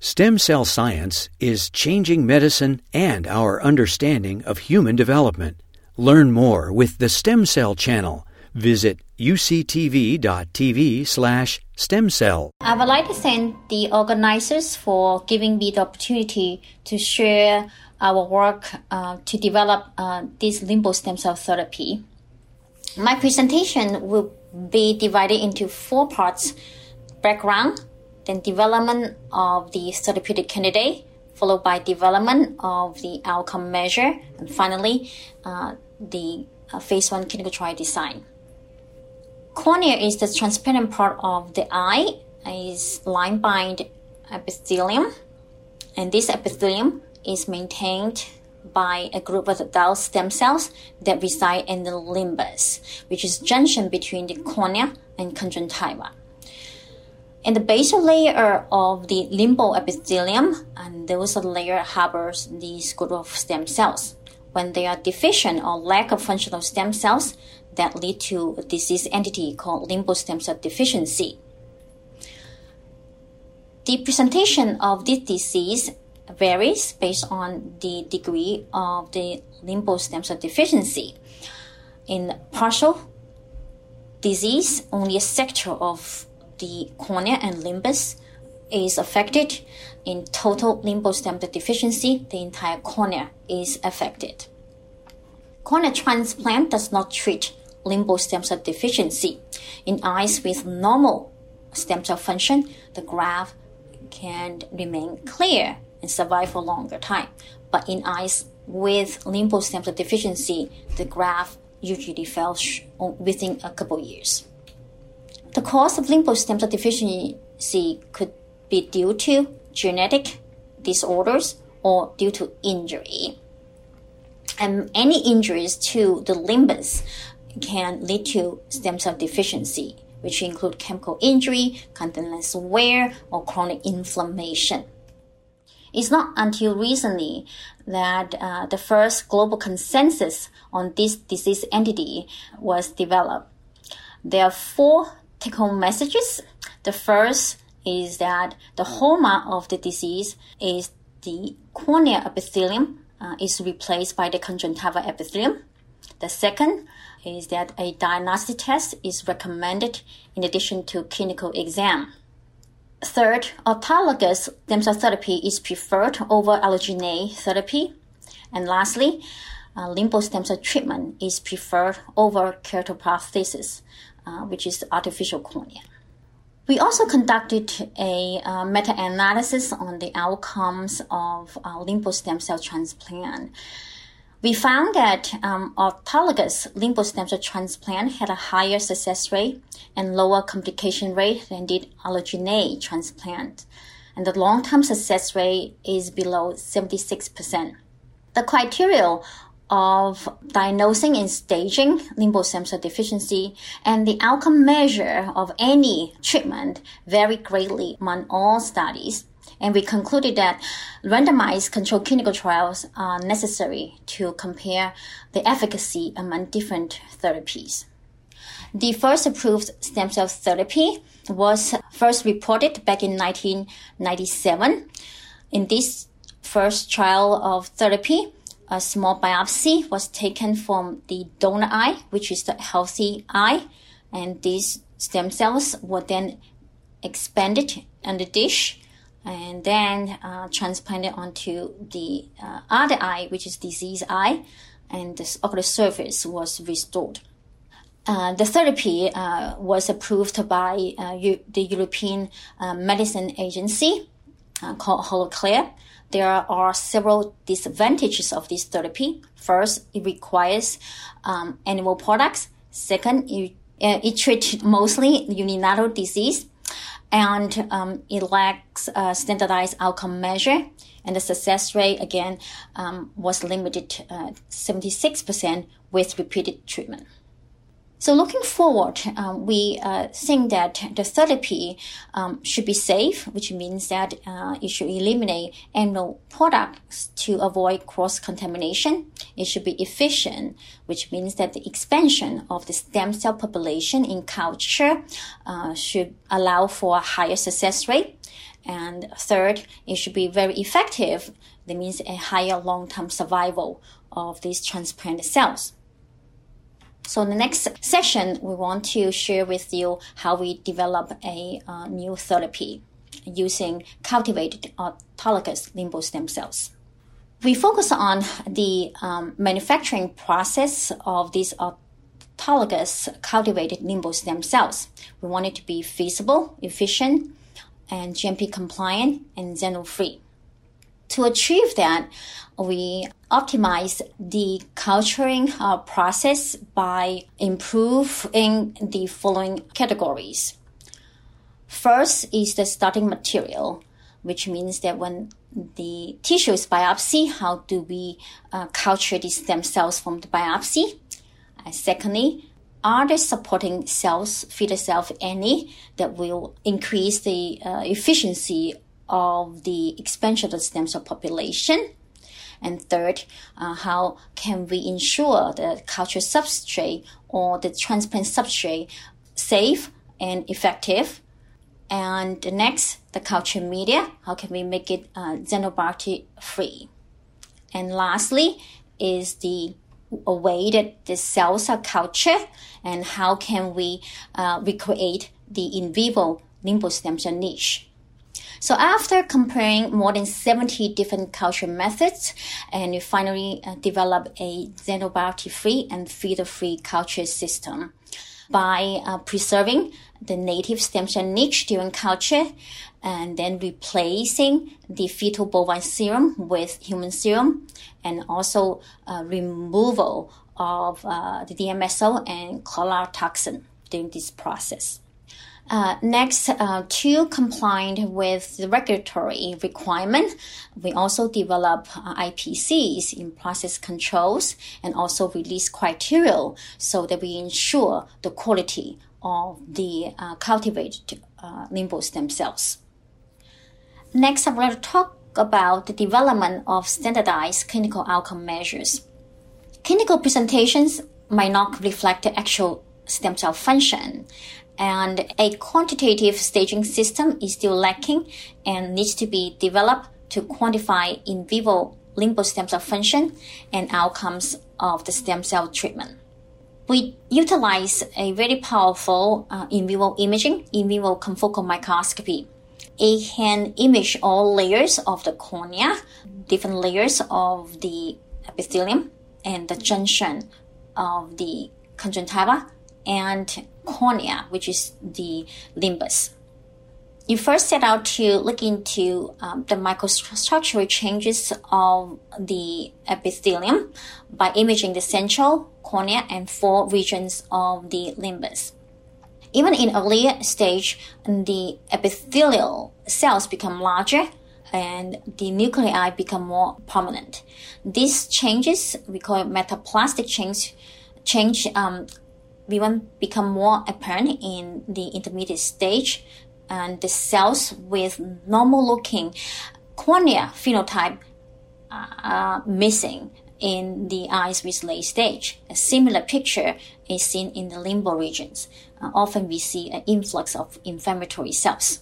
Stem cell science is changing medicine and our understanding of human development. Learn more with the Stem Cell Channel. Visit uctv.tv slash stem cell. I would like to thank the organizers for giving me the opportunity to share our work uh, to develop uh, this limbal stem cell therapy. My presentation will be divided into four parts background, then development of the therapeutic candidate, followed by development of the outcome measure, and finally, uh, the uh, phase one clinical trial design. Cornea is the transparent part of the eye, is lined by epithelium, and this epithelium is maintained by a group of adult stem cells that reside in the limbus, which is junction between the cornea and conjunctiva. In the basal layer of the limbal epithelium, and those layer harbors these group of stem cells. When they are deficient or lack of functional stem cells, that lead to a disease entity called limbal stem cell deficiency. The presentation of this disease varies based on the degree of the limbal stem cell deficiency. In partial disease, only a sector of the cornea and limbus is affected. In total limbal stem cell deficiency, the entire cornea is affected. Cornea transplant does not treat limbal stem cell deficiency. In eyes with normal stem cell function, the graft can remain clear and survive for longer time. But in eyes with limbal stem cell deficiency, the graft usually fails within a couple years. The cause of limbal stem cell deficiency could be due to genetic disorders or due to injury. And any injuries to the limbus can lead to stem cell deficiency, which include chemical injury, lens wear, or chronic inflammation. It's not until recently that uh, the first global consensus on this disease entity was developed. There are four take home messages. The first is that the hallmark of the disease is the corneal epithelium uh, is replaced by the conjunctiva epithelium. The second is that a diagnostic test is recommended in addition to clinical exam. Third, autologous stem cell therapy is preferred over allogeneic therapy. And lastly, uh, limbal stem cell treatment is preferred over keratoprosthesis, uh, which is artificial cornea. We also conducted a uh, meta-analysis on the outcomes of uh, limbal stem cell transplant. We found that um, autologous limbal stem cell transplant had a higher success rate and lower complication rate than did allogeneic transplant. And the long-term success rate is below 76%. The criteria of diagnosing and staging limbal stem cell deficiency and the outcome measure of any treatment vary greatly among all studies and we concluded that randomized controlled clinical trials are necessary to compare the efficacy among different therapies. The first approved stem cell therapy was first reported back in 1997. In this first trial of therapy, a small biopsy was taken from the donor eye, which is the healthy eye, and these stem cells were then expanded on the dish and then uh, transplanted onto the uh, other eye, which is disease eye, and the ocular surface was restored. Uh, the therapy uh, was approved by uh, U- the European uh, Medicine Agency called Holoclar. There are several disadvantages of this therapy. First, it requires um, animal products. Second, it, it treats mostly unilateral disease and um, it lacks standardized outcome measure. And the success rate, again, um, was limited uh, 76% with repeated treatment. So looking forward, um, we uh, think that the therapy um, should be safe, which means that uh, it should eliminate animal products to avoid cross contamination. It should be efficient, which means that the expansion of the stem cell population in culture uh, should allow for a higher success rate. And third, it should be very effective. That means a higher long-term survival of these transplant cells. So in the next session, we want to share with you how we develop a uh, new therapy using cultivated autologous limbal stem cells. We focus on the um, manufacturing process of these autologous cultivated limbal stem cells. We want it to be feasible, efficient, and GMP compliant and xeno free. To achieve that, we optimize the culturing uh, process by improving the following categories. First is the starting material, which means that when the tissue is biopsy, how do we uh, culture the stem cells from the biopsy? Uh, secondly, are there supporting cells, feeder cells, any, that will increase the uh, efficiency of the expansion of the stem cell population? And third, uh, how can we ensure the culture substrate or the transplant substrate safe and effective? And the next, the culture media. How can we make it uh, xenobiotic free? And lastly, is the way that the cells are cultured and how can we uh, recreate the in vivo limbal stem cell niche. So after comparing more than 70 different culture methods, and we finally uh, develop a xenobiotic-free and feeder-free culture system by uh, preserving the native stem cell niche during culture and then replacing the fetal bovine serum with human serum and also uh, removal of uh, the DMSO and cholera toxin during this process. Uh, next, uh, to comply with the regulatory requirement, we also develop uh, IPCs in process controls and also release criteria so that we ensure the quality of the uh, cultivated uh, limbal stem cells. Next, I'm going to talk about the development of standardized clinical outcome measures. Clinical presentations might not reflect the actual stem cell function and a quantitative staging system is still lacking and needs to be developed to quantify in vivo limbal stem cell function and outcomes of the stem cell treatment. We utilize a very powerful uh, in vivo imaging, in vivo confocal microscopy. It can image all layers of the cornea, different layers of the epithelium, and the junction of the conjunctiva and cornea, which is the limbus. You first set out to look into um, the microstructural changes of the epithelium by imaging the central cornea and four regions of the limbus. Even in earlier stage, the epithelial cells become larger and the nuclei become more prominent. These changes, we call metaplastic change, change um, will become more apparent in the intermediate stage and the cells with normal looking cornea phenotype are missing in the eyes with late stage. A similar picture is seen in the limbal regions. Uh, often we see an influx of inflammatory cells.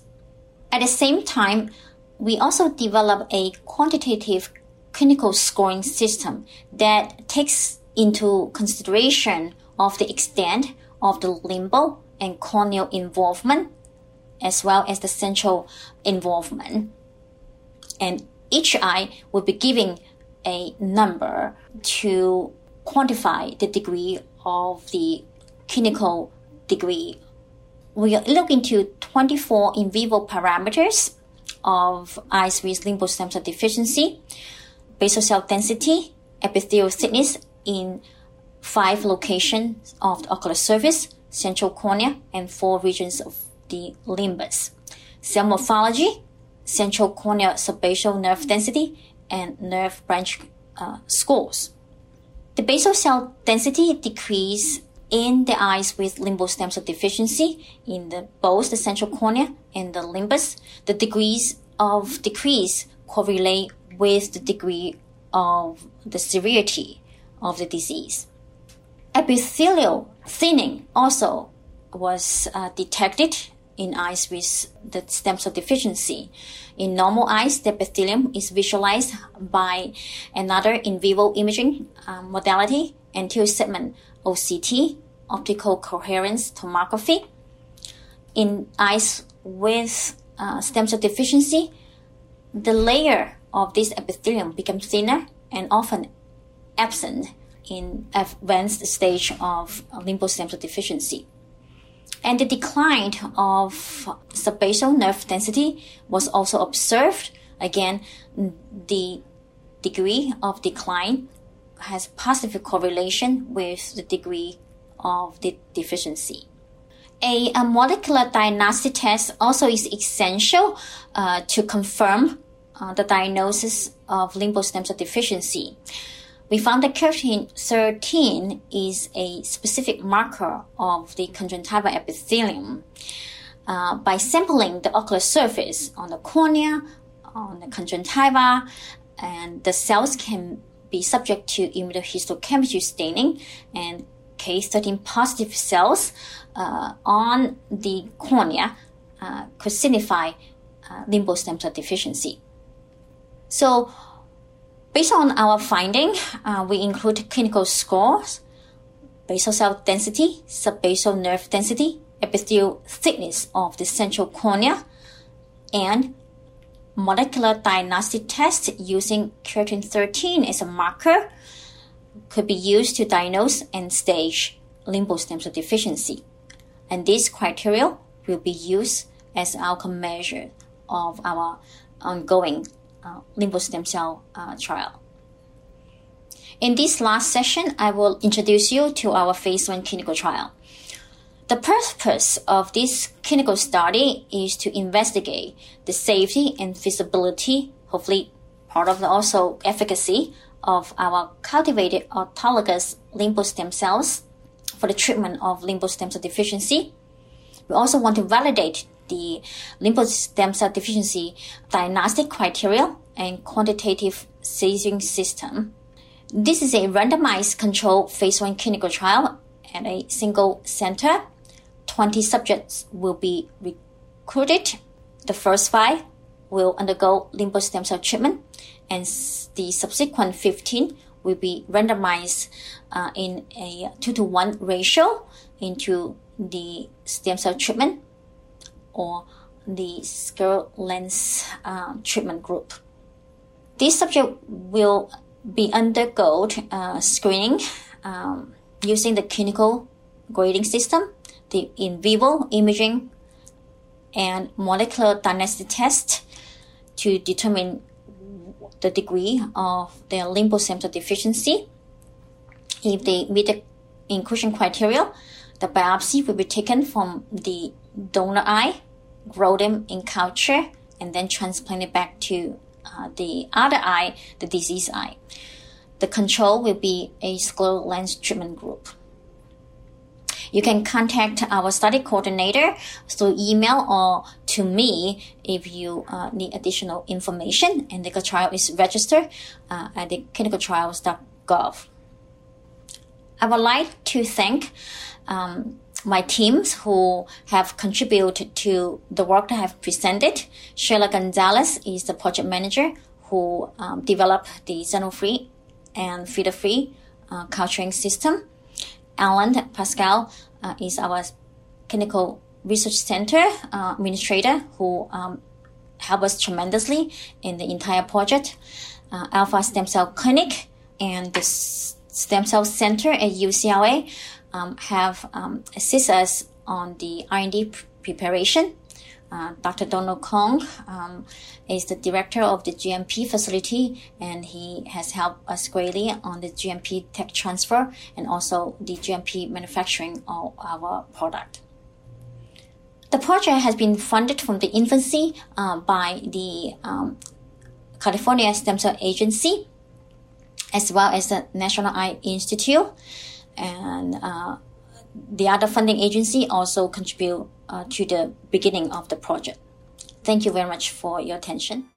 At the same time, we also develop a quantitative clinical scoring system that takes into consideration of the extent of the limbal and corneal involvement, as well as the central involvement. And each eye will be giving a number to quantify the degree of the clinical degree. We look into 24 in vivo parameters of eyes with limbal stem cell deficiency, basal cell density, epithelial thickness in five locations of the ocular surface, central cornea, and four regions of the limbus. Cell morphology, central cornea subbasal nerve density, and nerve branch uh, scores. The basal cell density decrease in the eyes with limbal stem cell deficiency in the, both the central cornea and the limbus. The degrees of decrease correlate with the degree of the severity of the disease. Epithelial thinning also was uh, detected in eyes with the stem cell deficiency. In normal eyes, the epithelium is visualized by another in vivo imaging uh, modality, anterior segment OCT, optical coherence tomography. In eyes with uh, stem cell deficiency, the layer of this epithelium becomes thinner and often absent in advanced stage of limbal stem cell deficiency. And the decline of subbasal nerve density was also observed. Again, the degree of decline has positive correlation with the degree of the deficiency. A, a molecular diagnostic test also is essential uh, to confirm uh, the diagnosis of limbal stem cell deficiency. We found that keratin 13 is a specific marker of the conjunctiva epithelium. Uh, by sampling the ocular surface on the cornea, on the conjunctiva, and the cells can be subject to immunohistochemistry staining and K13 positive cells uh, on the cornea uh, could signify uh, stem cell deficiency. So, based on our finding, uh, we include clinical scores, basal cell density, subbasal nerve density, epithelial thickness of the central cornea, and molecular diagnostic test using keratin 13 as a marker could be used to diagnose and stage limbal stem cell deficiency. And these criteria will be used as outcome measure of our ongoing uh, limbal stem cell uh, trial. In this last session, I will introduce you to our phase 1 clinical trial. The purpose of this clinical study is to investigate the safety and feasibility, hopefully part of the also efficacy of our cultivated autologous limbal stem cells for the treatment of limbal stem cell deficiency. We also want to validate the limbal stem cell deficiency diagnostic criteria and quantitative staging system. This is a randomized controlled phase 1 clinical trial at a single center. 20 subjects will be recruited. The first five will undergo limbal stem cell treatment and the subsequent 15 will be randomized uh, in a 2 to 1 ratio into the stem cell treatment or the scleral lens uh, treatment group. This subject will be undergo uh, screening um, using the clinical grading system, the in vivo imaging, and molecular diagnostic test to determine the degree of their limbal stem cell deficiency. If they meet the inclusion criteria, the biopsy will be taken from the donor eye, grow them in culture, and then transplant it back to uh, the other eye, the disease eye. The control will be a scleral lens treatment group. You can contact our study coordinator through email or to me if you uh, need additional information. And the trial is registered uh, at the clinicaltrials.gov. I would like to thank um, my teams who have contributed to the work that I have presented. Sheila Gonzalez is the project manager who um, developed the xeno-free and feeder-free uh, culturing system. Alan Pascal uh, is our clinical research center uh, administrator who um, helped us tremendously in the entire project. Uh, Alpha Stem Cell Clinic and the Stem Cell Center at UCLA um, have um, assisted us on the R&D preparation. Uh, Dr. Donald Kong um, is the director of the GMP facility, and he has helped us greatly on the GMP tech transfer and also the GMP manufacturing of our product. The project has been funded from the infancy uh, by the um, California Stem Cell Agency, as well as the National Eye Institute, and uh, the other funding agency also contribute uh, to the beginning of the project. Thank you very much for your attention.